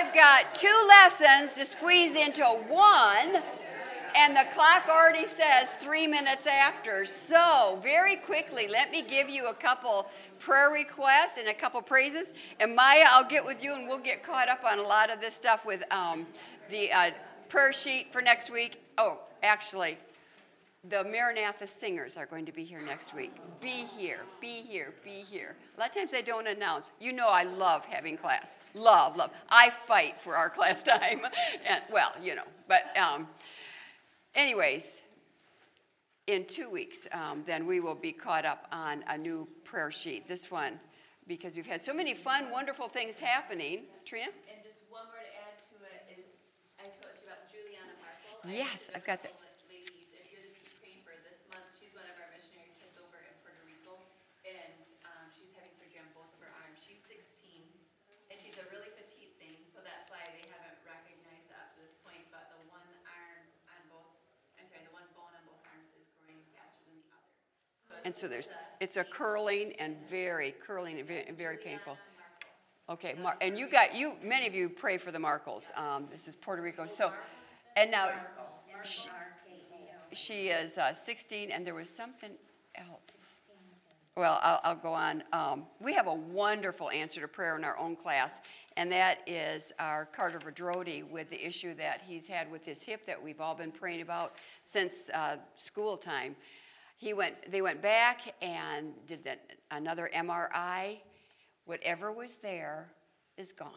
I've got two lessons to squeeze into one, and the clock already says three minutes after. So, very quickly, let me give you a couple prayer requests and a couple praises. And Maya, I'll get with you and we'll get caught up on a lot of this stuff with um, the uh, prayer sheet for next week. Oh, actually, the Maranatha singers are going to be here next week. Be here, be here, be here. A lot of times they don't announce. You know, I love having class. Love, love. I fight for our class time. and, well, you know, but, um, anyways, in two weeks, um, then we will be caught up on a new prayer sheet. This one, because we've had so many fun, wonderful things happening. Trina? And just one more to add to it is, I told you about Juliana Marshall. Yes, I've got that. And so there's, it's a curling and very curling and very, very painful. Okay, Mar- and you got you. Many of you pray for the Markles. Um, this is Puerto Rico. So, and now she, she is uh, 16, and there was something else. Well, I'll, I'll go on. Um, we have a wonderful answer to prayer in our own class, and that is our Carter Verdrodi with the issue that he's had with his hip that we've all been praying about since uh, school time. He went, they went back and did another MRI. Whatever was there is gone.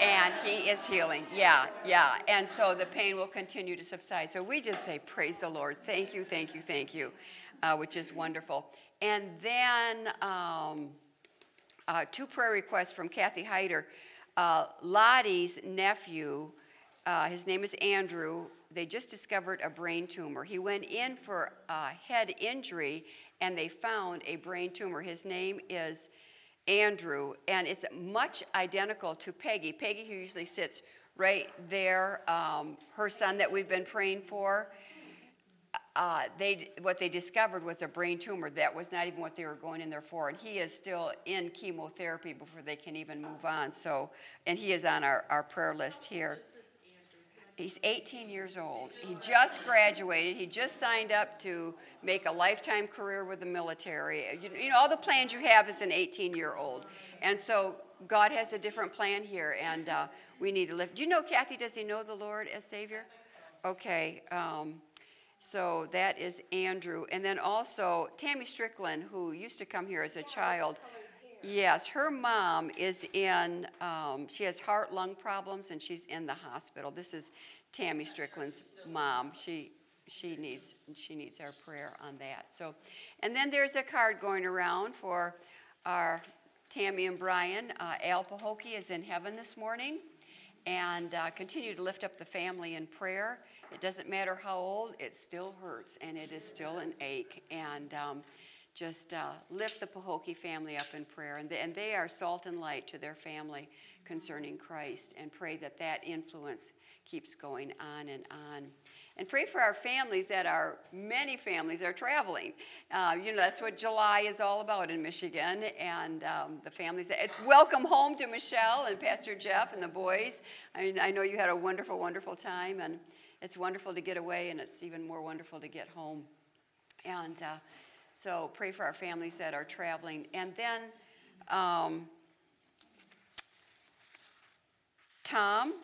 And he is healing. Yeah, yeah. And so the pain will continue to subside. So we just say, Praise the Lord. Thank you, thank you, thank you, uh, which is wonderful. And then um, uh, two prayer requests from Kathy Hyder. Uh, Lottie's nephew, uh, his name is Andrew, they just discovered a brain tumor. He went in for a head injury and they found a brain tumor. His name is Andrew, and it's much identical to Peggy. Peggy, who usually sits right there, um, her son that we've been praying for. Uh, they, what they discovered was a brain tumor. That was not even what they were going in there for. And he is still in chemotherapy before they can even move on. So, and he is on our, our prayer list here. He's 18 years old. He just graduated. He just signed up to make a lifetime career with the military. You, you know, all the plans you have as an 18 year old. And so God has a different plan here, and uh, we need to live. Do you know, Kathy, does he know the Lord as Savior? Okay. Um, so that is Andrew. And then also Tammy Strickland, who used to come here as a child. Yes, her mom is in, um, she has heart lung problems and she's in the hospital. This is Tammy Strickland's mom. She, she, needs, she needs our prayer on that. So, and then there's a card going around for our Tammy and Brian. Uh, Al Pahokee is in heaven this morning. And uh, continue to lift up the family in prayer. It doesn't matter how old, it still hurts and it is still an ache. And um, just uh, lift the Pahokee family up in prayer. And they, and they are salt and light to their family concerning Christ. And pray that that influence keeps going on and on. And pray for our families that are, many families are traveling. Uh, you know, that's what July is all about in Michigan. And um, the families, that, welcome home to Michelle and Pastor Jeff and the boys. I mean, I know you had a wonderful, wonderful time. And it's wonderful to get away, and it's even more wonderful to get home. And uh, so pray for our families that are traveling. And then um, Tom,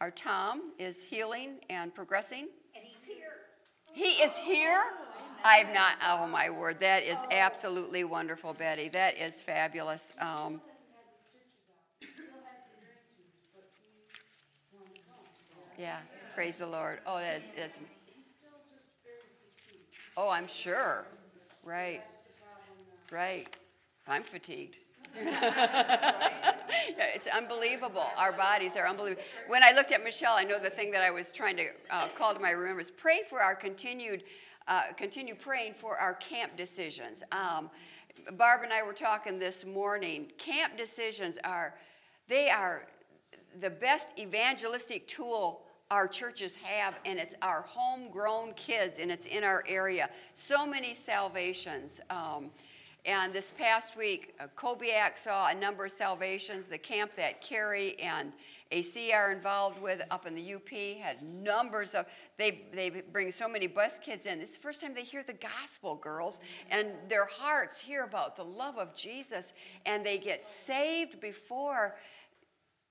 our Tom is healing and progressing. And he's here. He is here? I've not, oh my word, that is absolutely wonderful, Betty. That is fabulous. Um, yeah, praise the Lord. Oh, that's, that's, oh, I'm sure. Right. Right. I'm fatigued. yeah, it's unbelievable. Our bodies are unbelievable. When I looked at Michelle, I know the thing that I was trying to uh, call to my remembrance: pray for our continued, uh, continue praying for our camp decisions. Um, Barb and I were talking this morning. Camp decisions are, they are the best evangelistic tool our churches have, and it's our homegrown kids, and it's in our area. So many salvations. Um, And this past week, uh, Kodiak saw a number of salvations. The camp that Carrie and AC are involved with up in the UP had numbers of, they, they bring so many bus kids in. It's the first time they hear the gospel, girls, and their hearts hear about the love of Jesus, and they get saved before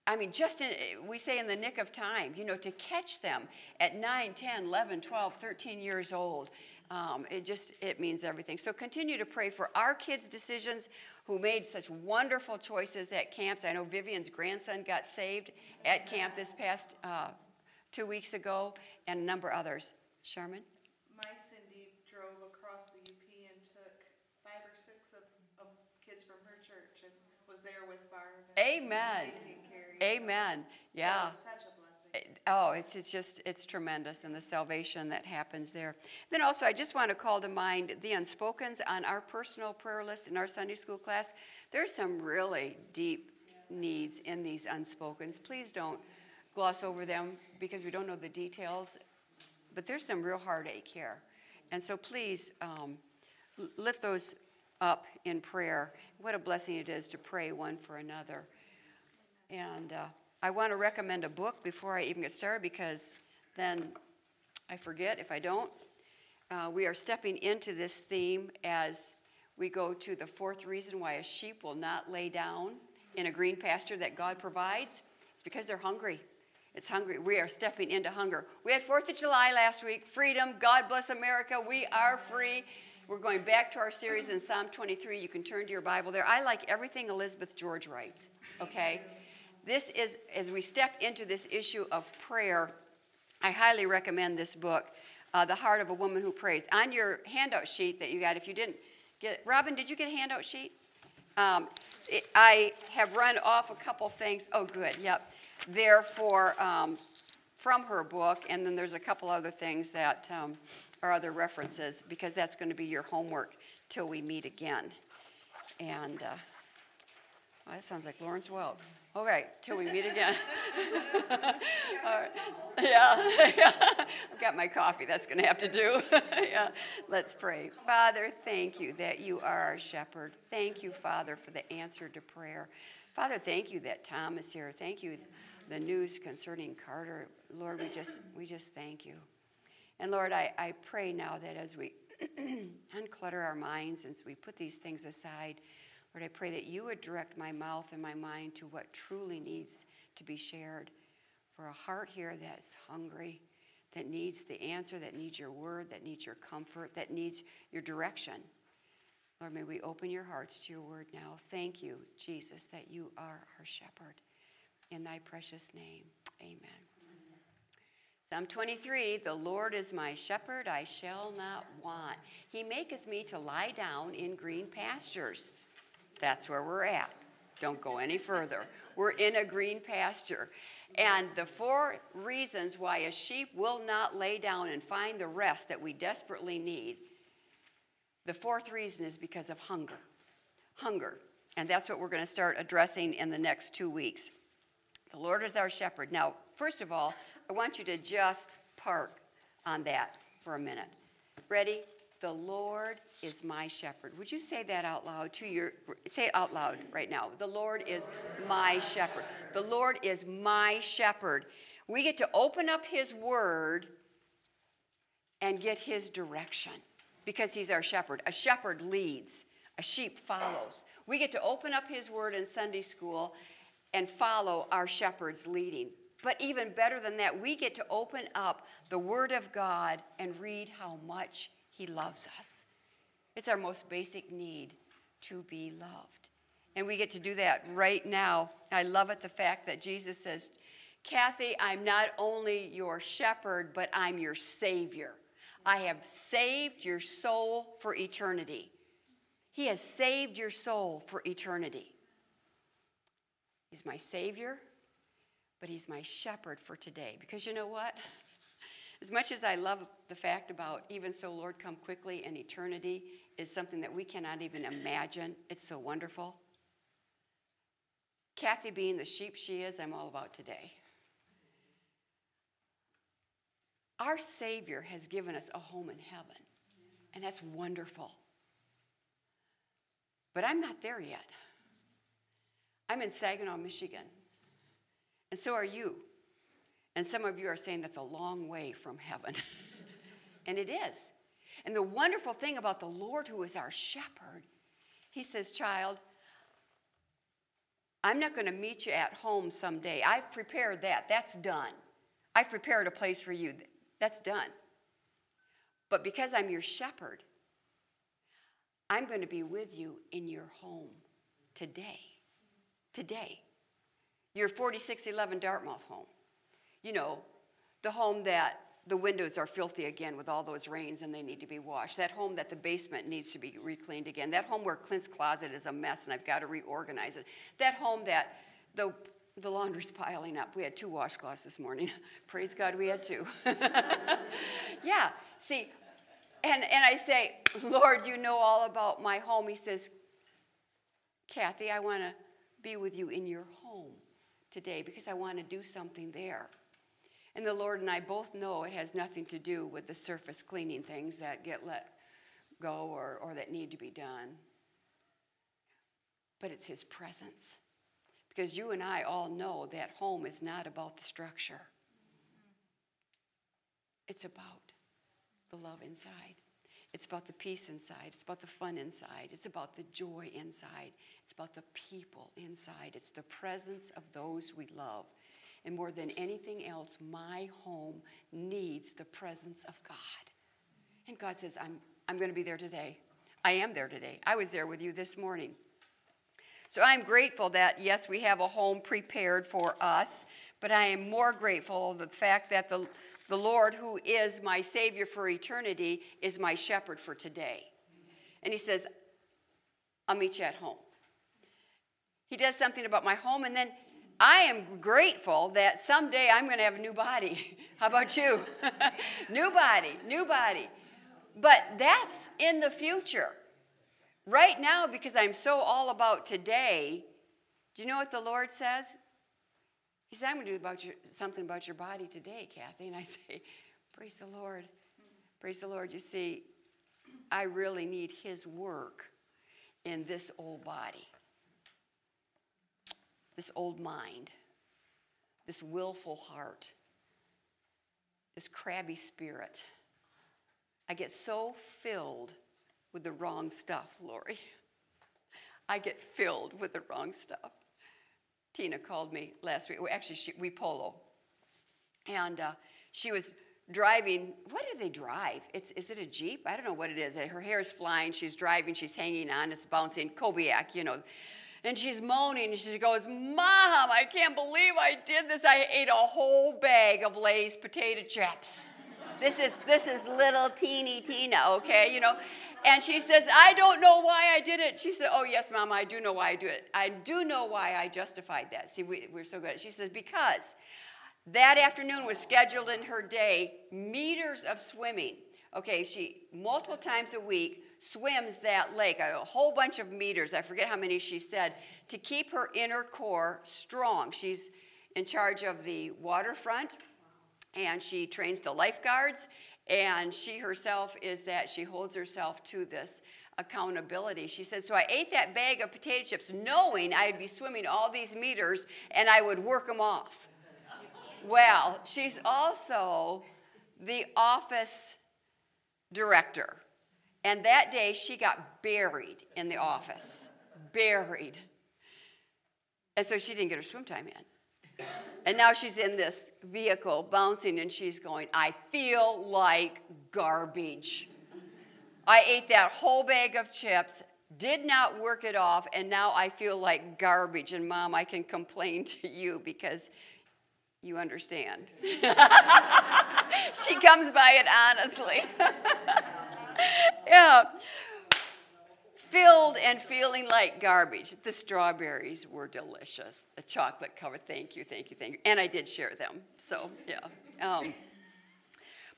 I mean, just in, we say in the nick of time, you know, to catch them at 9, 10, 11, 12, 13 years old, um, it just, it means everything. So continue to pray for our kids' decisions who made such wonderful choices at camps. I know Vivian's grandson got saved at camp this past uh, two weeks ago, and a number of others. Sherman? My Cindy drove across the UP and took five or six of, of kids from her church and was there with Barb. Amen. Tracy and Carrie, so- Amen. Yeah. was Such a blessing. It- Oh, it's, it's just, it's tremendous, and the salvation that happens there. Then also, I just want to call to mind the unspokens on our personal prayer list in our Sunday school class. There's some really deep needs in these unspokens. Please don't gloss over them because we don't know the details, but there's some real heartache here. And so please um, lift those up in prayer. What a blessing it is to pray one for another. And uh, I want to recommend a book before I even get started because then I forget if I don't. Uh, we are stepping into this theme as we go to the fourth reason why a sheep will not lay down in a green pasture that God provides. It's because they're hungry. It's hungry. We are stepping into hunger. We had Fourth of July last week. Freedom. God bless America. We are free. We're going back to our series in Psalm 23. You can turn to your Bible there. I like everything Elizabeth George writes. Okay. This is as we step into this issue of prayer. I highly recommend this book, uh, The Heart of a Woman Who Prays. On your handout sheet that you got, if you didn't get, Robin, did you get a handout sheet? Um, it, I have run off a couple things. Oh, good. Yep. Therefore, um, from her book, and then there's a couple other things that um, are other references because that's going to be your homework till we meet again. And uh, well, that sounds like Lawrence Welk. Okay, till we meet again. All right. Yeah, yeah. I've got my coffee. That's going to have to do. yeah. Let's pray. Father, thank you that you are our shepherd. Thank you, Father, for the answer to prayer. Father, thank you that Tom is here. Thank you, the news concerning Carter. Lord, we just we just thank you. And Lord, I, I pray now that as we unclutter our minds, as we put these things aside, Lord, I pray that you would direct my mouth and my mind to what truly needs to be shared. For a heart here that's hungry, that needs the answer, that needs your word, that needs your comfort, that needs your direction. Lord, may we open your hearts to your word now. Thank you, Jesus, that you are our shepherd. In thy precious name, amen. Psalm 23 The Lord is my shepherd, I shall not want. He maketh me to lie down in green pastures. That's where we're at. Don't go any further. We're in a green pasture. And the four reasons why a sheep will not lay down and find the rest that we desperately need the fourth reason is because of hunger. Hunger. And that's what we're going to start addressing in the next two weeks. The Lord is our shepherd. Now, first of all, I want you to just park on that for a minute. Ready? The Lord is my shepherd. Would you say that out loud to your say out loud right now. The Lord is my shepherd. The Lord is my shepherd. We get to open up his word and get his direction because he's our shepherd. A shepherd leads, a sheep follows. We get to open up his word in Sunday school and follow our shepherd's leading. But even better than that, we get to open up the word of God and read how much he loves us. It's our most basic need to be loved. And we get to do that right now. I love it the fact that Jesus says, Kathy, I'm not only your shepherd, but I'm your savior. I have saved your soul for eternity. He has saved your soul for eternity. He's my Savior, but He's my shepherd for today. Because you know what? As much as I love the fact about even so, Lord, come quickly and eternity is something that we cannot even imagine, it's so wonderful. Kathy being the sheep she is, I'm all about today. Our Savior has given us a home in heaven, and that's wonderful. But I'm not there yet. I'm in Saginaw, Michigan. And so are you. And some of you are saying that's a long way from heaven. and it is. And the wonderful thing about the Lord, who is our shepherd, he says, Child, I'm not going to meet you at home someday. I've prepared that. That's done. I've prepared a place for you. That's done. But because I'm your shepherd, I'm going to be with you in your home today. Today. Your 4611 Dartmouth home. You know, the home that the windows are filthy again with all those rains and they need to be washed. That home that the basement needs to be recleaned again. That home where Clint's closet is a mess and I've got to reorganize it. That home that the the laundry's piling up. We had two washcloths this morning. Praise God, we had two. yeah, see, and, and I say, Lord, you know all about my home. He says, Kathy, I want to be with you in your home today because I want to do something there. And the Lord and I both know it has nothing to do with the surface cleaning things that get let go or, or that need to be done, but it's His presence. Because you and I all know that home is not about the structure, it's about the love inside. It's about the peace inside. It's about the fun inside. It's about the joy inside. It's about the people inside. It's the presence of those we love. And more than anything else, my home needs the presence of God. And God says, I'm, I'm going to be there today. I am there today. I was there with you this morning. So I'm grateful that, yes, we have a home prepared for us, but I am more grateful the fact that the, the Lord, who is my Savior for eternity, is my shepherd for today. And He says, I'll meet you at home. He does something about my home, and then I am grateful that someday I'm going to have a new body. How about you? new body, new body. But that's in the future. Right now, because I'm so all about today, do you know what the Lord says? He said, I'm going to do about your, something about your body today, Kathy. And I say, Praise the Lord. Praise the Lord. You see, I really need His work in this old body, this old mind, this willful heart, this crabby spirit. I get so filled with the wrong stuff, Lori. I get filled with the wrong stuff. Tina called me last week. Well, actually, she, we polo. And uh, she was driving. What do they drive? It's, is it a Jeep? I don't know what it is. Her hair is flying. She's driving. She's hanging on. It's bouncing. Kodiak, you know. And she's moaning. And she goes, Mom, I can't believe I did this. I ate a whole bag of Lay's potato chips. This is this is little teeny Tina, okay? You know, and she says, I don't know why I did it. She said, Oh, yes, Mom, I do know why I do it. I do know why I justified that. See, we, we're so good. She says, Because that afternoon was scheduled in her day meters of swimming. Okay, she multiple times a week swims that lake, a whole bunch of meters. I forget how many she said, to keep her inner core strong. She's in charge of the waterfront and she trains the lifeguards and she herself is that she holds herself to this accountability. She said, So I ate that bag of potato chips knowing I'd be swimming all these meters and I would work them off. Well, she's also the office director. And that day she got buried in the office. Buried. And so she didn't get her swim time in. And now she's in this vehicle bouncing and she's going, I feel like garbage. I ate that whole bag of chips, did not work it off, and now I feel like garbage. And mom, I can complain to you because you understand. she comes by it honestly. yeah filled and feeling like garbage. The strawberries were delicious. The chocolate covered, thank you, thank you, thank you. And I did share them. So, yeah. Um,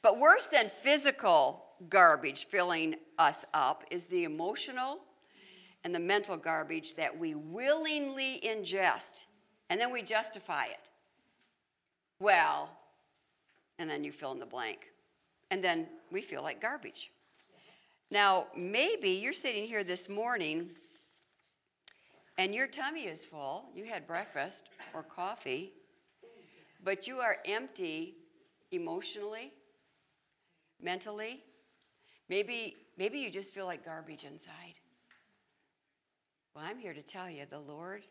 but worse than physical garbage filling us up is the emotional and the mental garbage that we willingly ingest and then we justify it. Well, and then you fill in the blank. And then we feel like garbage. Now, maybe you're sitting here this morning and your tummy is full, you had breakfast or coffee, but you are empty emotionally, mentally, maybe maybe you just feel like garbage inside. Well, I'm here to tell you the Lord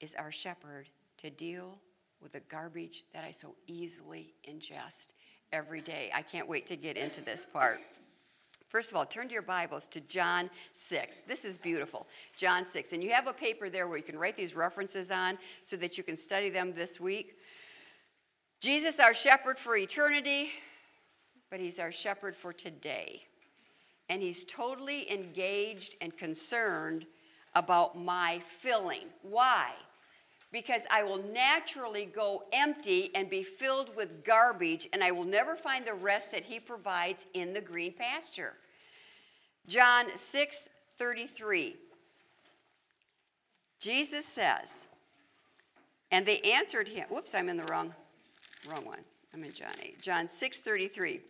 is our shepherd to deal with the garbage that I so easily ingest every day. I can't wait to get into this part. First of all, turn to your Bibles to John 6. This is beautiful. John 6. And you have a paper there where you can write these references on so that you can study them this week. Jesus, our shepherd for eternity, but he's our shepherd for today. And he's totally engaged and concerned about my filling. Why? Because I will naturally go empty and be filled with garbage, and I will never find the rest that he provides in the green pasture. John 6 33. Jesus says, and they answered him. Whoops, I'm in the wrong, wrong one. I'm in John 8. John 6 33.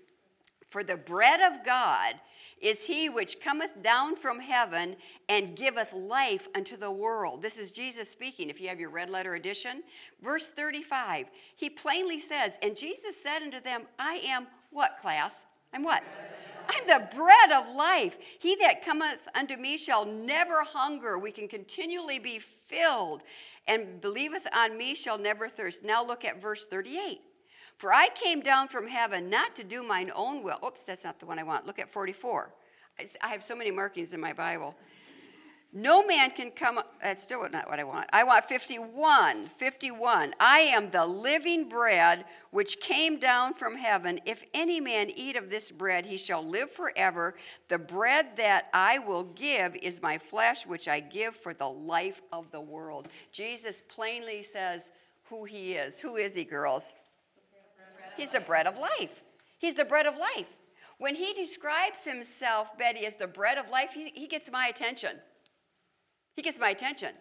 For the bread of God is he which cometh down from heaven and giveth life unto the world. This is Jesus speaking, if you have your red letter edition. Verse 35, he plainly says, And Jesus said unto them, I am what, class? I'm what? I'm the bread of life. He that cometh unto me shall never hunger. We can continually be filled, and believeth on me shall never thirst. Now look at verse 38. For I came down from heaven not to do mine own will. Oops, that's not the one I want. Look at 44. I have so many markings in my Bible. No man can come, that's still not what I want. I want 51. 51. I am the living bread which came down from heaven. If any man eat of this bread, he shall live forever. The bread that I will give is my flesh, which I give for the life of the world. Jesus plainly says who he is. Who is he, girls? He's the bread of life. He's the bread of life. When he describes himself, Betty, as the bread of life, he, he gets my attention. He gets my attention.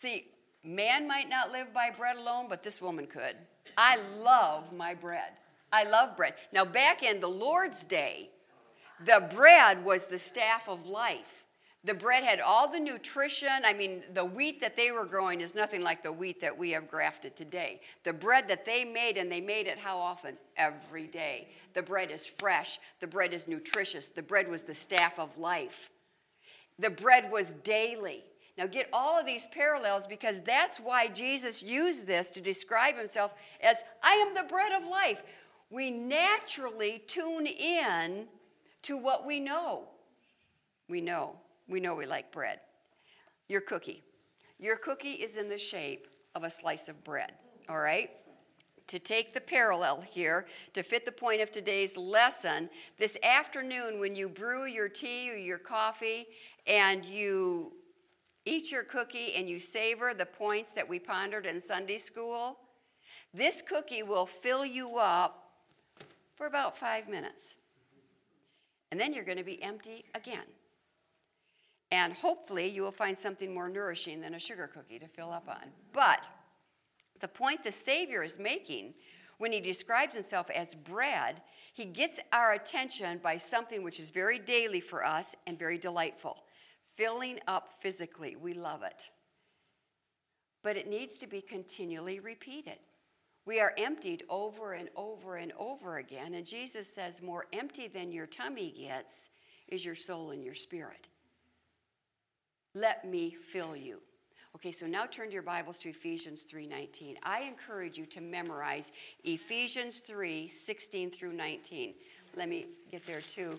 See, man might not live by bread alone, but this woman could. I love my bread. I love bread. Now, back in the Lord's day, the bread was the staff of life. The bread had all the nutrition. I mean, the wheat that they were growing is nothing like the wheat that we have grafted today. The bread that they made, and they made it how often? Every day. The bread is fresh. The bread is nutritious. The bread was the staff of life. The bread was daily. Now, get all of these parallels because that's why Jesus used this to describe himself as I am the bread of life. We naturally tune in to what we know. We know we know we like bread. Your cookie. Your cookie is in the shape of a slice of bread, all right? To take the parallel here, to fit the point of today's lesson, this afternoon when you brew your tea or your coffee and you eat your cookie and you savor the points that we pondered in Sunday school, this cookie will fill you up for about five minutes. And then you're going to be empty again. And hopefully, you will find something more nourishing than a sugar cookie to fill up on. But the point the Savior is making when he describes himself as bread, he gets our attention by something which is very daily for us and very delightful filling up physically. We love it. But it needs to be continually repeated. We are emptied over and over and over again. And Jesus says, More empty than your tummy gets is your soul and your spirit. Let me fill you. Okay, so now turn to your Bibles to Ephesians 3:19. I encourage you to memorize Ephesians 3, 16 through 19. Let me get there too.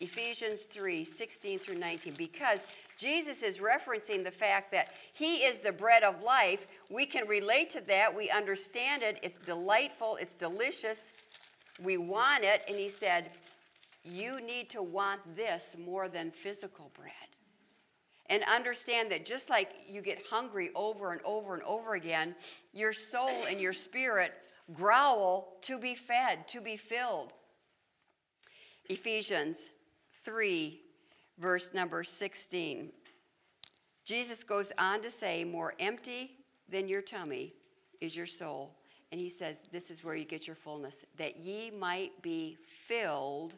Ephesians 3, 16 through 19, because Jesus is referencing the fact that He is the bread of life. We can relate to that. We understand it. It's delightful. It's delicious. We want it. And He said, You need to want this more than physical bread and understand that just like you get hungry over and over and over again, your soul and your spirit growl to be fed, to be filled. Ephesians 3, verse number 16. Jesus goes on to say, More empty than your tummy is your soul. And he says, This is where you get your fullness, that ye might be filled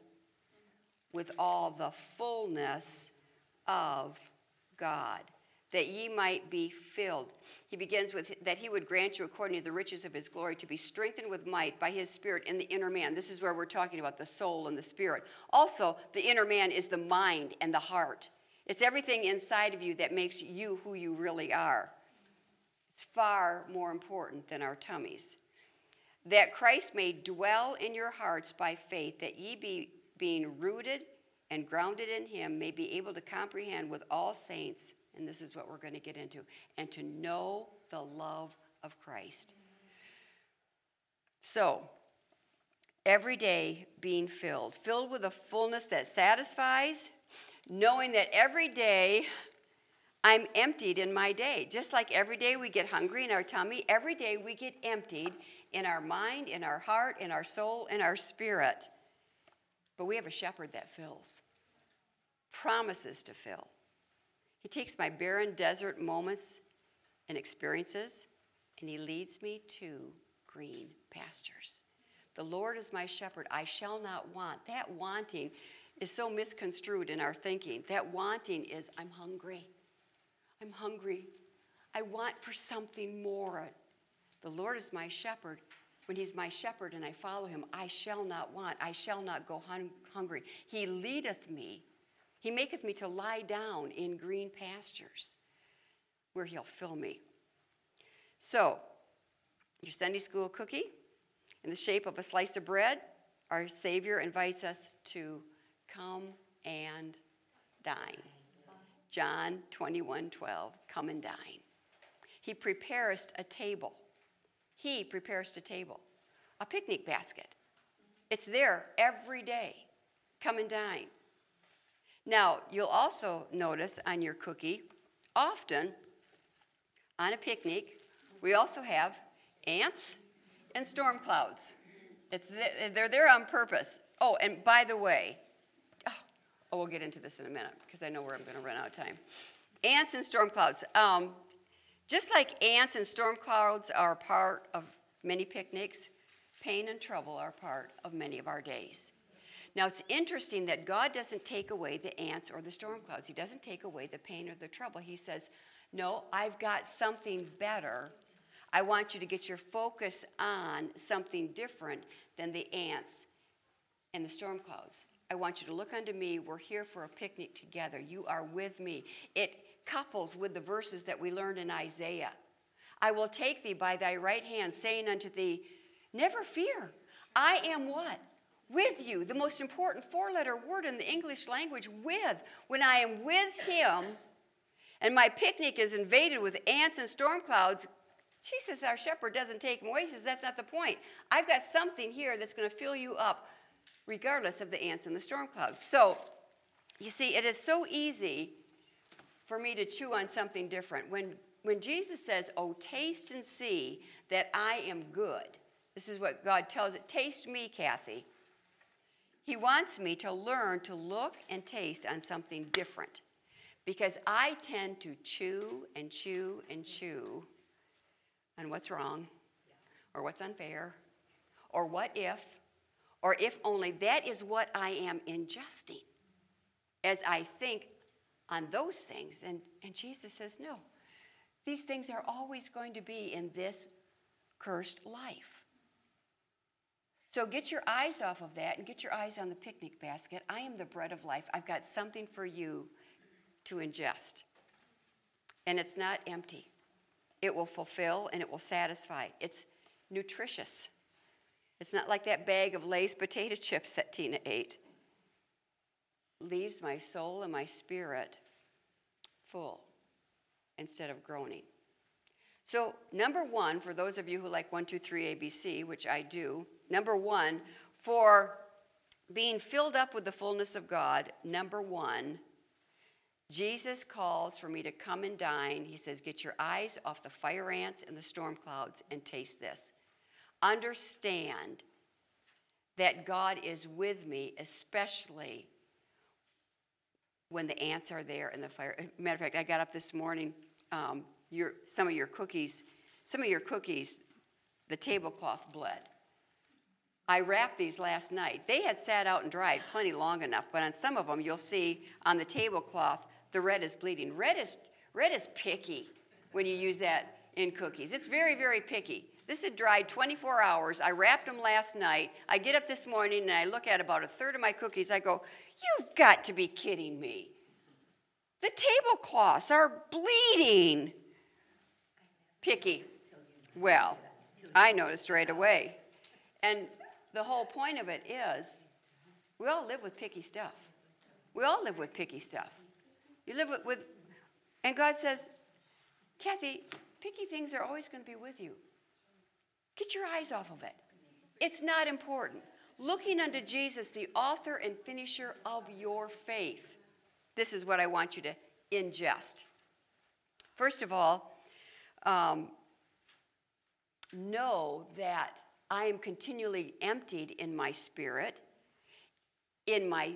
with all the fullness of God. that ye might be filled. He begins with that he would grant you according to the riches of his glory to be strengthened with might by his spirit in the inner man. This is where we're talking about the soul and the spirit. Also, the inner man is the mind and the heart. It's everything inside of you that makes you who you really are. It's far more important than our tummies. That Christ may dwell in your hearts by faith, that ye be being rooted and grounded in him may be able to comprehend with all saints and this is what we're going to get into, and to know the love of Christ. So, every day being filled, filled with a fullness that satisfies, knowing that every day I'm emptied in my day. Just like every day we get hungry in our tummy, every day we get emptied in our mind, in our heart, in our soul, in our spirit. But we have a shepherd that fills, promises to fill. He takes my barren desert moments and experiences, and He leads me to green pastures. The Lord is my shepherd, I shall not want. That wanting is so misconstrued in our thinking. That wanting is, I'm hungry. I'm hungry. I want for something more. The Lord is my shepherd. When He's my shepherd and I follow Him, I shall not want. I shall not go hun- hungry. He leadeth me he maketh me to lie down in green pastures where he'll fill me. So, your Sunday school cookie in the shape of a slice of bread, our Savior invites us to come and dine. John 21 12, come and dine. He prepares a table. He prepares a table, a picnic basket. It's there every day. Come and dine. Now, you'll also notice on your cookie, often on a picnic, we also have ants and storm clouds. It's they're there on purpose. Oh, and by the way, oh, oh we'll get into this in a minute because I know where I'm going to run out of time. Ants and storm clouds. Um, just like ants and storm clouds are part of many picnics, pain and trouble are part of many of our days. Now, it's interesting that God doesn't take away the ants or the storm clouds. He doesn't take away the pain or the trouble. He says, No, I've got something better. I want you to get your focus on something different than the ants and the storm clouds. I want you to look unto me. We're here for a picnic together. You are with me. It couples with the verses that we learned in Isaiah. I will take thee by thy right hand, saying unto thee, Never fear. I am what? with you, the most important four letter word in the English language, with. When I am with Him and my picnic is invaded with ants and storm clouds, Jesus, our shepherd, doesn't take says, That's not the point. I've got something here that's going to fill you up, regardless of the ants and the storm clouds. So, you see, it is so easy for me to chew on something different. When, when Jesus says, Oh, taste and see that I am good, this is what God tells it. Taste me, Kathy. He wants me to learn to look and taste on something different because I tend to chew and chew and chew on what's wrong or what's unfair or what if or if only that is what I am ingesting as I think on those things. And, and Jesus says, no, these things are always going to be in this cursed life. So get your eyes off of that and get your eyes on the picnic basket. I am the bread of life. I've got something for you to ingest. And it's not empty, it will fulfill and it will satisfy. It's nutritious. It's not like that bag of Lay's potato chips that Tina ate. Leaves my soul and my spirit full instead of groaning. So, number one, for those of you who like one, two, three ABC, which I do, Number one, for being filled up with the fullness of God, number one, Jesus calls for me to come and dine. He says, Get your eyes off the fire ants and the storm clouds and taste this. Understand that God is with me, especially when the ants are there and the fire. Matter of fact, I got up this morning. Um, your, some of your cookies, some of your cookies, the tablecloth bled. I wrapped these last night. They had sat out and dried plenty long enough, but on some of them you'll see on the tablecloth the red is bleeding. Red is Red is picky when you use that in cookies. It's very, very picky. This had dried 24 hours. I wrapped them last night. I get up this morning and I look at about a third of my cookies. I go, You've got to be kidding me. The tablecloths are bleeding. Picky. Well, I noticed right away. And the whole point of it is we all live with picky stuff. We all live with picky stuff. You live with, with and God says, Kathy, picky things are always going to be with you. Get your eyes off of it. It's not important. Looking unto Jesus, the author and finisher of your faith. This is what I want you to ingest. First of all, um, know that I am continually emptied in my spirit, in my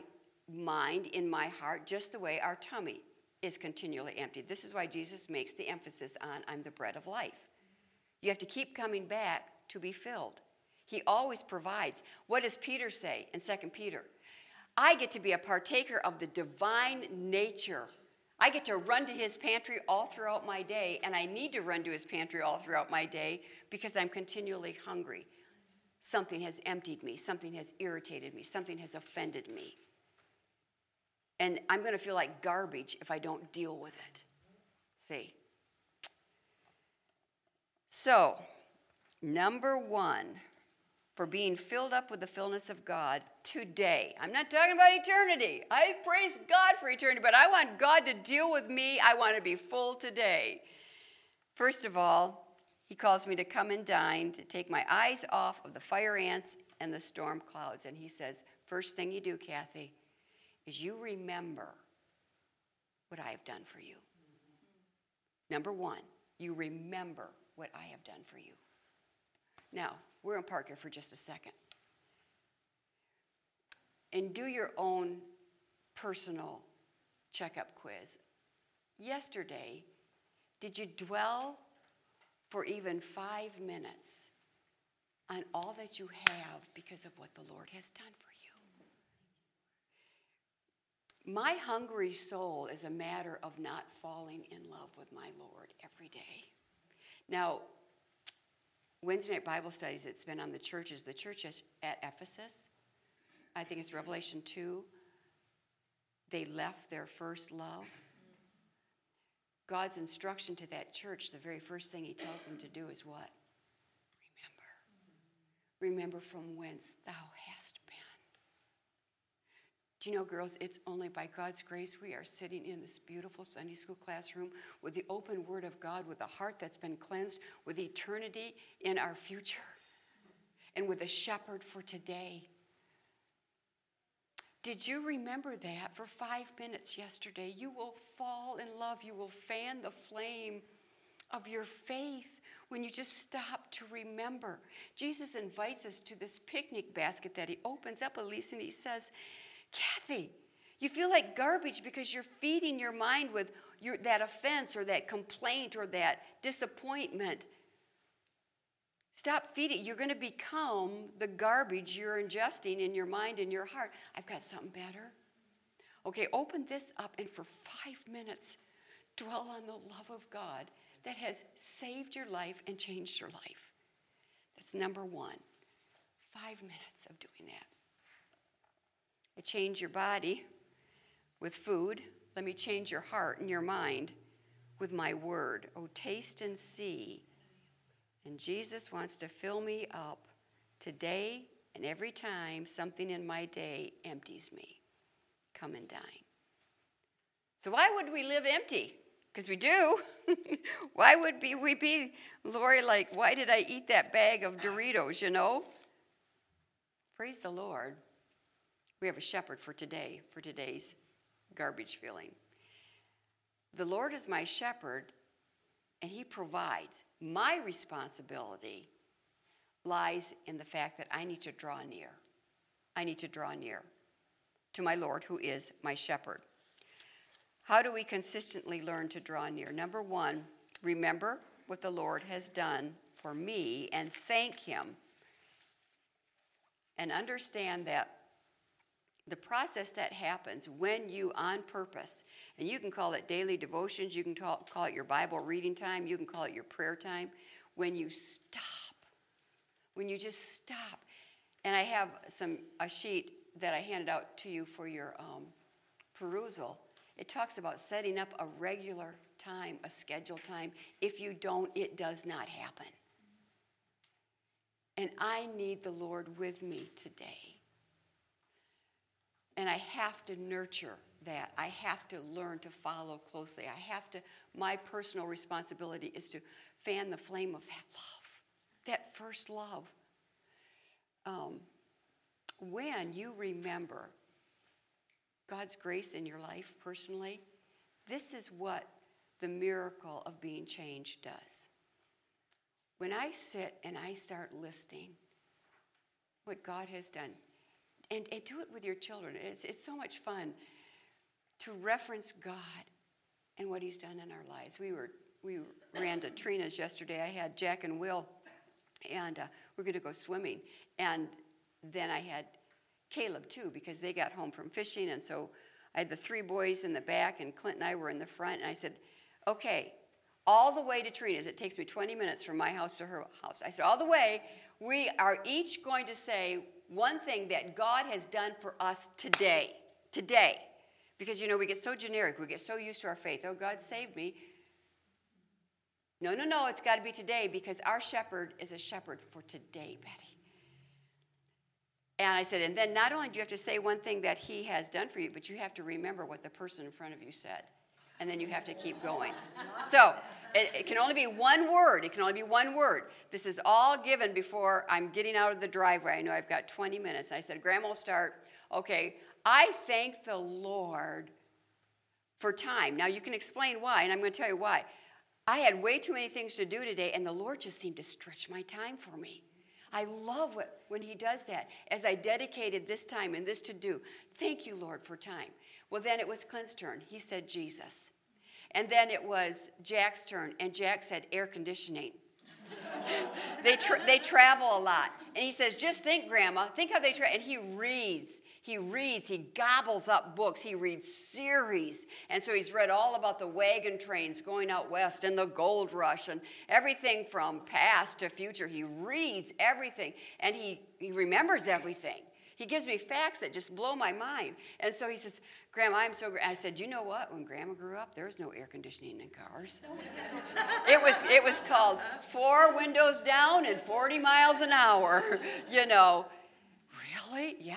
mind, in my heart, just the way our tummy is continually emptied. This is why Jesus makes the emphasis on I'm the bread of life. You have to keep coming back to be filled. He always provides. What does Peter say in 2 Peter? I get to be a partaker of the divine nature. I get to run to his pantry all throughout my day, and I need to run to his pantry all throughout my day because I'm continually hungry. Something has emptied me, something has irritated me, something has offended me. And I'm going to feel like garbage if I don't deal with it. See? So, number one, for being filled up with the fullness of God today. I'm not talking about eternity. I praise God for eternity, but I want God to deal with me. I want to be full today. First of all, He calls me to come and dine, to take my eyes off of the fire ants and the storm clouds. And He says, First thing you do, Kathy, is you remember what I have done for you. Number one, you remember what I have done for you. Now, we're in Parker for just a second. And do your own personal checkup quiz. Yesterday, did you dwell for even five minutes on all that you have because of what the Lord has done for you? My hungry soul is a matter of not falling in love with my Lord every day. Now, Wednesday night Bible studies, it's been on the churches. The churches at Ephesus, I think it's Revelation 2, they left their first love. God's instruction to that church, the very first thing he tells them to do is what? Remember. Remember from whence thou hast. Do you know, girls, it's only by God's grace we are sitting in this beautiful Sunday school classroom with the open Word of God, with a heart that's been cleansed, with eternity in our future, and with a shepherd for today. Did you remember that for five minutes yesterday? You will fall in love. You will fan the flame of your faith when you just stop to remember. Jesus invites us to this picnic basket that he opens up, Elise, and he says, Kathy, you feel like garbage because you're feeding your mind with your, that offense or that complaint or that disappointment. Stop feeding. You're going to become the garbage you're ingesting in your mind and your heart. I've got something better. Okay, open this up and for five minutes, dwell on the love of God that has saved your life and changed your life. That's number one. Five minutes of doing that. I change your body with food. Let me change your heart and your mind with my word. Oh, taste and see. And Jesus wants to fill me up today and every time something in my day empties me. Come and dine. So, why would we live empty? Because we do. why would we be, Lori, like, why did I eat that bag of Doritos, you know? Praise the Lord. We have a shepherd for today, for today's garbage filling. The Lord is my shepherd, and He provides. My responsibility lies in the fact that I need to draw near. I need to draw near to my Lord, who is my shepherd. How do we consistently learn to draw near? Number one, remember what the Lord has done for me and thank Him. And understand that the process that happens when you, on purpose, And you can call it daily devotions, you can call, call it your Bible reading time, you can call it your prayer time. When you stop, when you just stop. And I have some a sheet that I handed out to you for your um, perusal. It talks about setting up a regular time, a scheduled time. If you don't, it does not happen. And I need the Lord with me today. And I have to nurture that. I have to learn to follow closely. I have to, my personal responsibility is to fan the flame of that love, that first love. Um, when you remember God's grace in your life personally, this is what the miracle of being changed does. When I sit and I start listing what God has done, and, and do it with your children, it's, it's so much fun to reference God and what He's done in our lives. We were we ran to Trina's yesterday. I had Jack and Will, and uh, we're going to go swimming. And then I had Caleb too because they got home from fishing, and so I had the three boys in the back, and Clint and I were in the front. And I said, "Okay, all the way to Trina's. It takes me 20 minutes from my house to her house." I said, "All the way. We are each going to say one thing that God has done for us today. Today." Because you know, we get so generic, we get so used to our faith. Oh, God saved me. No, no, no, it's got to be today because our shepherd is a shepherd for today, Betty. And I said, and then not only do you have to say one thing that he has done for you, but you have to remember what the person in front of you said. And then you have to keep going. So it, it can only be one word. It can only be one word. This is all given before I'm getting out of the driveway. I know I've got 20 minutes. I said, Grandma will start. Okay, I thank the Lord for time. Now you can explain why, and I'm going to tell you why. I had way too many things to do today, and the Lord just seemed to stretch my time for me. I love what, when He does that. As I dedicated this time and this to do, thank you, Lord, for time. Well, then it was Clint's turn. He said Jesus. And then it was Jack's turn, and Jack said air conditioning. they, tra- they travel a lot. And he says, just think, Grandma, think how they travel. And he reads he reads, he gobbles up books, he reads series. And so he's read all about the wagon trains going out west and the gold rush and everything from past to future. He reads everything and he, he remembers everything. He gives me facts that just blow my mind. And so he says, Grandma, I'm so. I said, you know what? When Grandma grew up, there was no air conditioning in cars. it was it was called four windows down and 40 miles an hour. You know, really? Yeah.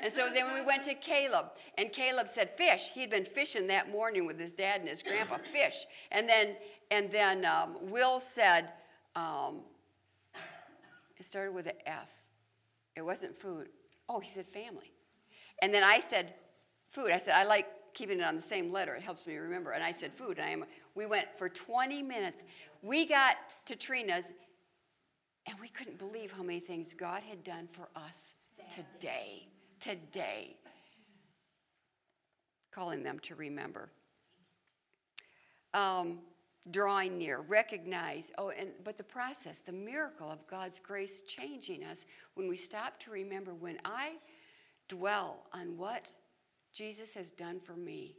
And so then we went to Caleb, and Caleb said fish. He'd been fishing that morning with his dad and his grandpa, fish. And then, and then um, Will said, um, it started with an F. It wasn't food. Oh, he said family. And then I said food. I said, I like keeping it on the same letter. It helps me remember. And I said food. And I am, we went for 20 minutes. We got to Trina's, and we couldn't believe how many things God had done for us today today. Calling them to remember. Um, drawing near, recognize, oh, and but the process, the miracle of God's grace changing us when we stop to remember when I dwell on what Jesus has done for me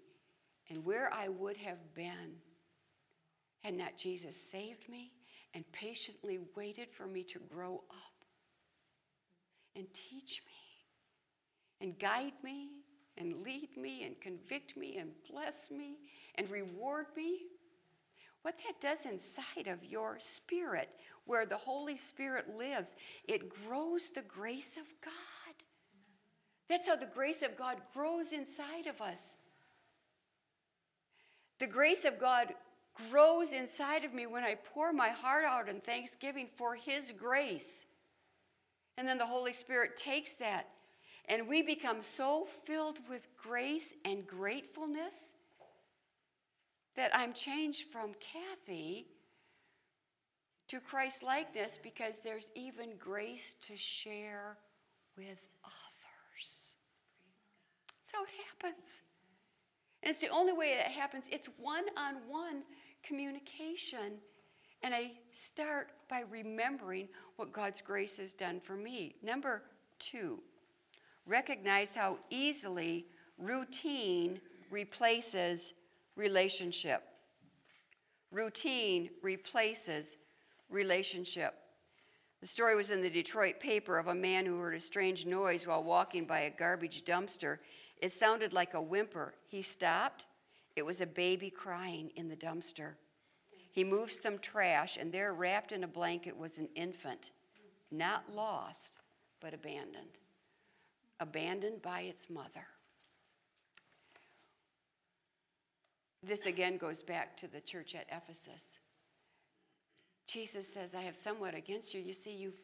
and where I would have been had not Jesus saved me and patiently waited for me to grow up and teach me and guide me and lead me and convict me and bless me and reward me. What that does inside of your spirit, where the Holy Spirit lives, it grows the grace of God. That's how the grace of God grows inside of us. The grace of God grows inside of me when I pour my heart out in thanksgiving for His grace. And then the Holy Spirit takes that and we become so filled with grace and gratefulness that I'm changed from Kathy to Christ likeness because there's even grace to share with others. That's how it happens. And it's the only way that happens. It's one on one communication. And I start by remembering what God's grace has done for me. Number two, recognize how easily routine replaces relationship. Routine replaces relationship. The story was in the Detroit paper of a man who heard a strange noise while walking by a garbage dumpster. It sounded like a whimper. He stopped. It was a baby crying in the dumpster. He moved some trash, and there, wrapped in a blanket, was an infant, not lost, but abandoned. Abandoned by its mother. This again goes back to the church at Ephesus. Jesus says, I have somewhat against you. You see, you've,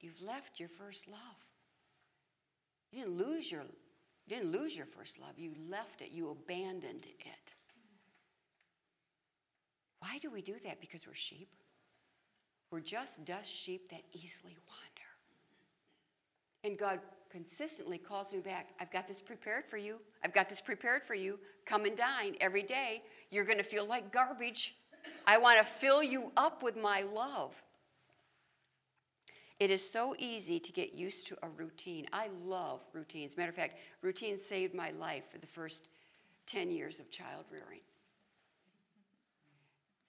you've left your first love. You didn't lose your you didn't lose your first love. You left it. You abandoned it. Why do we do that? Because we're sheep. We're just dust sheep that easily wander. And God consistently calls me back. I've got this prepared for you. I've got this prepared for you. Come and dine every day. You're going to feel like garbage. I want to fill you up with my love. It is so easy to get used to a routine. I love routines. Matter of fact, routines saved my life for the first 10 years of child rearing.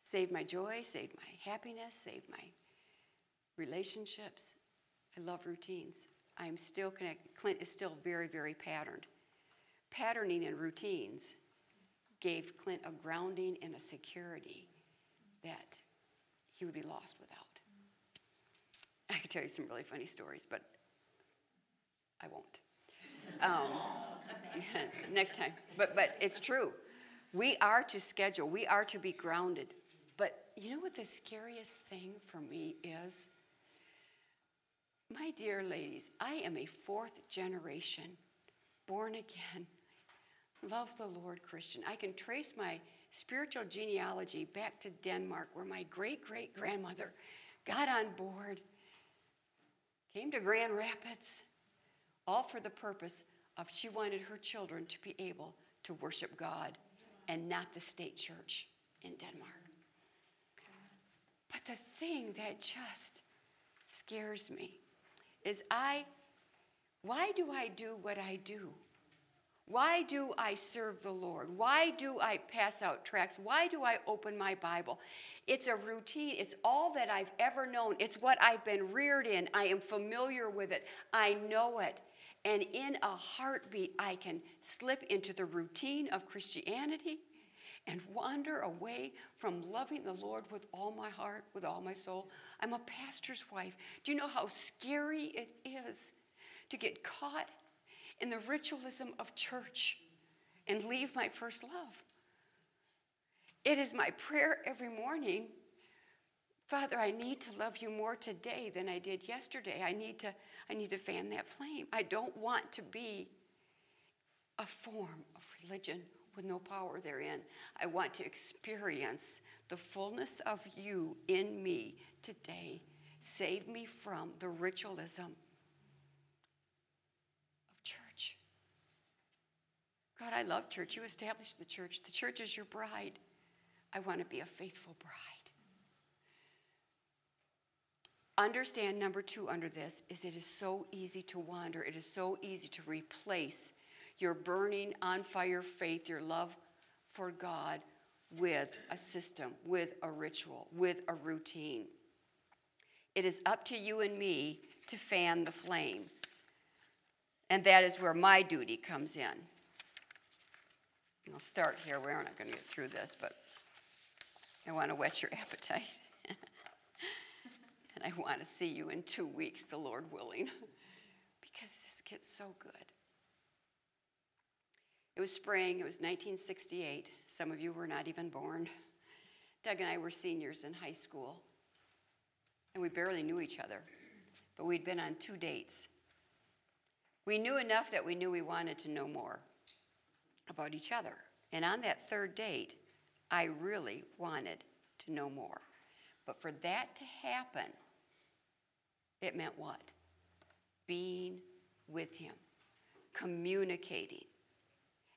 Saved my joy, saved my happiness, saved my relationships. I love routines. I'm still connected. Clint is still very, very patterned. Patterning and routines gave Clint a grounding and a security that he would be lost without. Could tell you some really funny stories, but I won't. Um, next time. But, but it's true. We are to schedule, we are to be grounded. But you know what the scariest thing for me is? My dear ladies, I am a fourth generation, born again, love the Lord Christian. I can trace my spiritual genealogy back to Denmark, where my great great grandmother got on board, came to Grand Rapids, all for the purpose of she wanted her children to be able to worship God and not the state church in Denmark. But the thing that just scares me is I, why do I do what I do? Why do I serve the Lord? Why do I pass out tracts? Why do I open my Bible? It's a routine. It's all that I've ever known. It's what I've been reared in. I am familiar with it. I know it. And in a heartbeat, I can slip into the routine of Christianity and wander away from loving the Lord with all my heart, with all my soul. I'm a pastor's wife. Do you know how scary it is to get caught in the ritualism of church and leave my first love? It is my prayer every morning. Father, I need to love you more today than I did yesterday. I need to, I need to fan that flame. I don't want to be a form of religion with no power therein. I want to experience the fullness of you in me today. Save me from the ritualism of church. God, I love church. You established the church. The church is your bride. I want to be a faithful bride. Understand number two under this is it is so easy to wander. It is so easy to replace your burning on fire faith, your love for God with a system, with a ritual, with a routine. It is up to you and me to fan the flame. And that is where my duty comes in. I'll start here. We're not going to get through this, but I want to whet your appetite. and I want to see you in two weeks, the Lord willing, because this gets so good. It was spring, it was 1968. Some of you were not even born. Doug and I were seniors in high school, and we barely knew each other, but we'd been on two dates. We knew enough that we knew we wanted to know more about each other. And on that third date, I really wanted to know more. But for that to happen, it meant what? Being with him, communicating,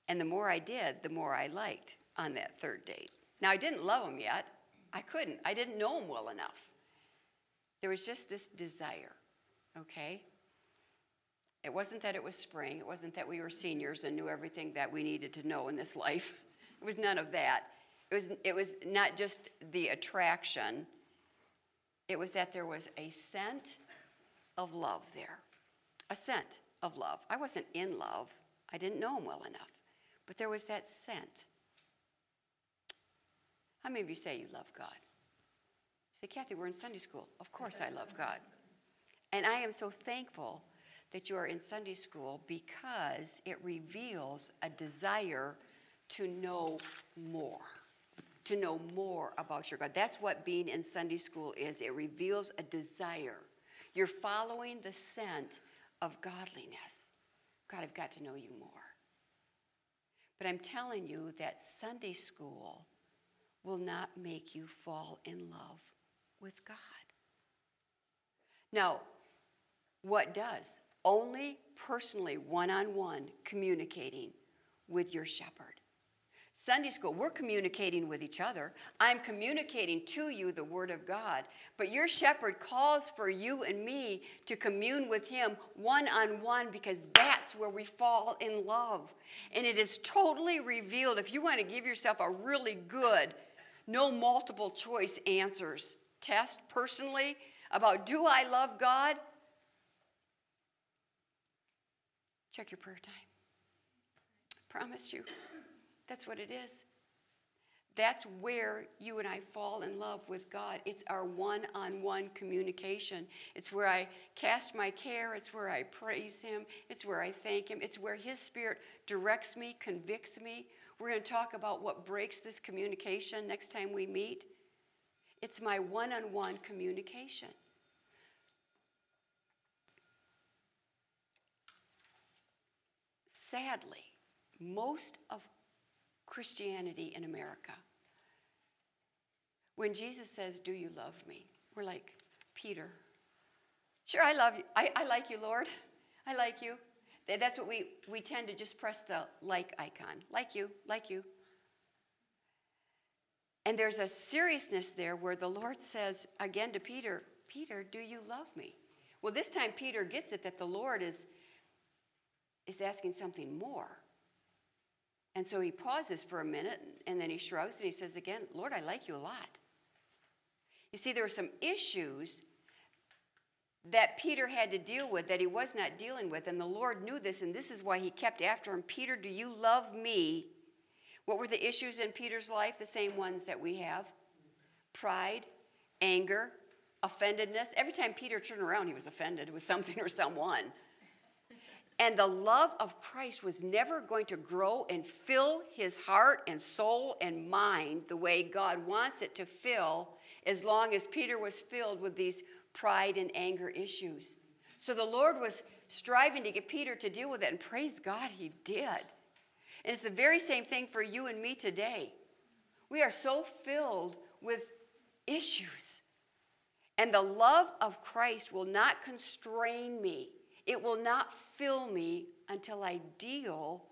and the more I did, the more I liked on that third date. Now, I didn't love him yet. I couldn't. I didn't know him well enough. There was just this desire, okay? It wasn't that it was spring. It wasn't that we were seniors and knew everything that we needed to know in this life. It was none of that. It was, it was not just the attraction, it was that there was a scent of love there. A scent of love. I wasn't in love, I didn't know him well enough, but there was that scent. How many of you say you love God? You say, Kathy, we're in Sunday school. Of course I love God. And I am so thankful that you are in Sunday school because it reveals a desire to know more, to know more about your God. That's what being in Sunday school is it reveals a desire. You're following the scent of godliness. God, I've got to know you more. But I'm telling you that Sunday school will not make you fall in love with God. Now, what does? Only personally, one on one, communicating with your shepherd. Sunday school, we're communicating with each other. I'm communicating to you the Word of God. But your shepherd calls for you and me to commune with him one on one because that's where we fall in love. And it is totally revealed. If you want to give yourself a really good, no multiple choice answers test personally about do I love God? Check your prayer time. Promise you. That's what it is. That's where you and I fall in love with God. It's our one on one communication. It's where I cast my care. It's where I praise Him. It's where I thank Him. It's where His Spirit directs me, convicts me. We're going to talk about what breaks this communication next time we meet. It's my one on one communication. Sadly, most of Christianity in America. When Jesus says, Do you love me? We're like, Peter, sure, I love you. I, I like you, Lord. I like you. That's what we, we tend to just press the like icon. Like you, like you. And there's a seriousness there where the Lord says again to Peter, Peter, do you love me? Well, this time Peter gets it that the Lord is, is asking something more. And so he pauses for a minute and then he shrugs and he says again, Lord, I like you a lot. You see, there were some issues that Peter had to deal with that he was not dealing with, and the Lord knew this, and this is why he kept after him Peter, do you love me? What were the issues in Peter's life? The same ones that we have pride, anger, offendedness. Every time Peter turned around, he was offended with something or someone. And the love of Christ was never going to grow and fill his heart and soul and mind the way God wants it to fill as long as Peter was filled with these pride and anger issues. So the Lord was striving to get Peter to deal with it, and praise God, he did. And it's the very same thing for you and me today. We are so filled with issues. And the love of Christ will not constrain me it will not fill me until I deal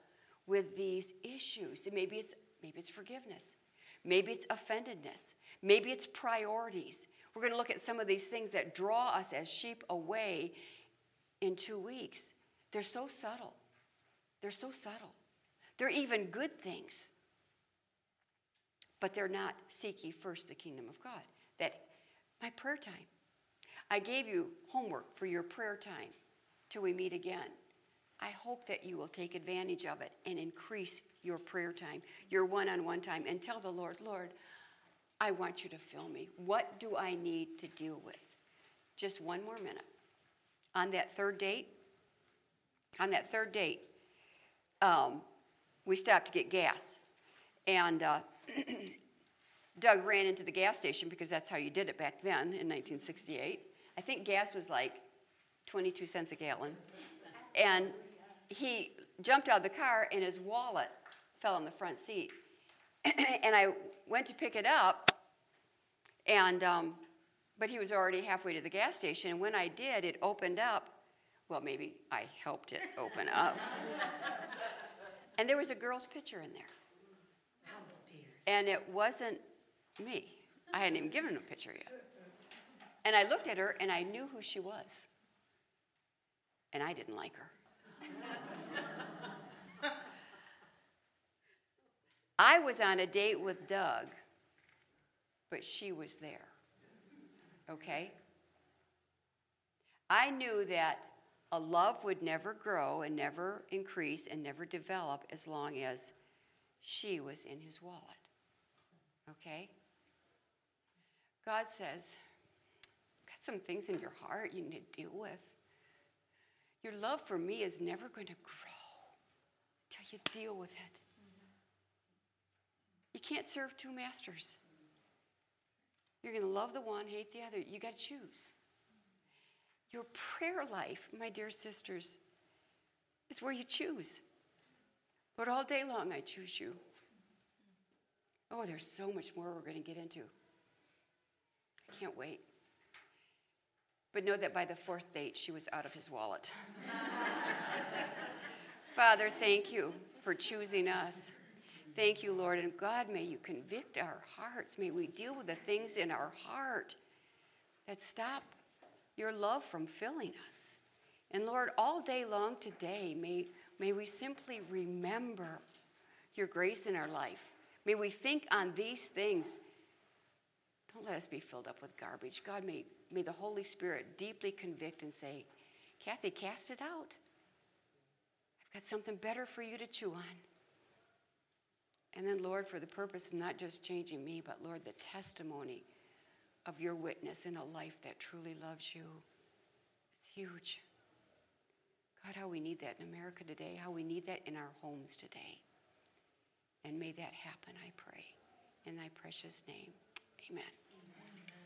with these issues. And maybe it's maybe it's forgiveness. Maybe it's offendedness. Maybe it's priorities. We're going to look at some of these things that draw us as sheep away in 2 weeks. They're so subtle. They're so subtle. They're even good things. But they're not seek ye first the kingdom of God. That my prayer time. I gave you homework for your prayer time till we meet again. I hope that you will take advantage of it and increase your prayer time, your one on one time, and tell the Lord, Lord, I want you to fill me. What do I need to deal with? Just one more minute. On that third date, on that third date, um, we stopped to get gas. And uh, Doug ran into the gas station because that's how you did it back then in 1968. I think gas was like 22 cents a gallon. And he jumped out of the car and his wallet fell on the front seat. and I went to pick it up, and um, but he was already halfway to the gas station. And when I did, it opened up. Well, maybe I helped it open up. and there was a girl's picture in there. Oh, dear. And it wasn't me. I hadn't even given him a picture yet. And I looked at her and I knew who she was and I didn't like her. I was on a date with Doug, but she was there. Okay? I knew that a love would never grow and never increase and never develop as long as she was in his wallet. Okay? God says, got some things in your heart you need to deal with. Your love for me is never going to grow until you deal with it. You can't serve two masters. You're going to love the one, hate the other. You got to choose. Your prayer life, my dear sisters, is where you choose. But all day long, I choose you. Oh, there's so much more we're going to get into. I can't wait. But know that by the fourth date, she was out of his wallet. Father, thank you for choosing us. Thank you, Lord. And God, may you convict our hearts. May we deal with the things in our heart that stop your love from filling us. And Lord, all day long today, may, may we simply remember your grace in our life. May we think on these things. Don't let us be filled up with garbage. God, may, may the Holy Spirit deeply convict and say, Kathy, cast it out. I've got something better for you to chew on. And then, Lord, for the purpose of not just changing me, but Lord, the testimony of your witness in a life that truly loves you. It's huge. God, how we need that in America today, how we need that in our homes today. And may that happen, I pray. In thy precious name, amen.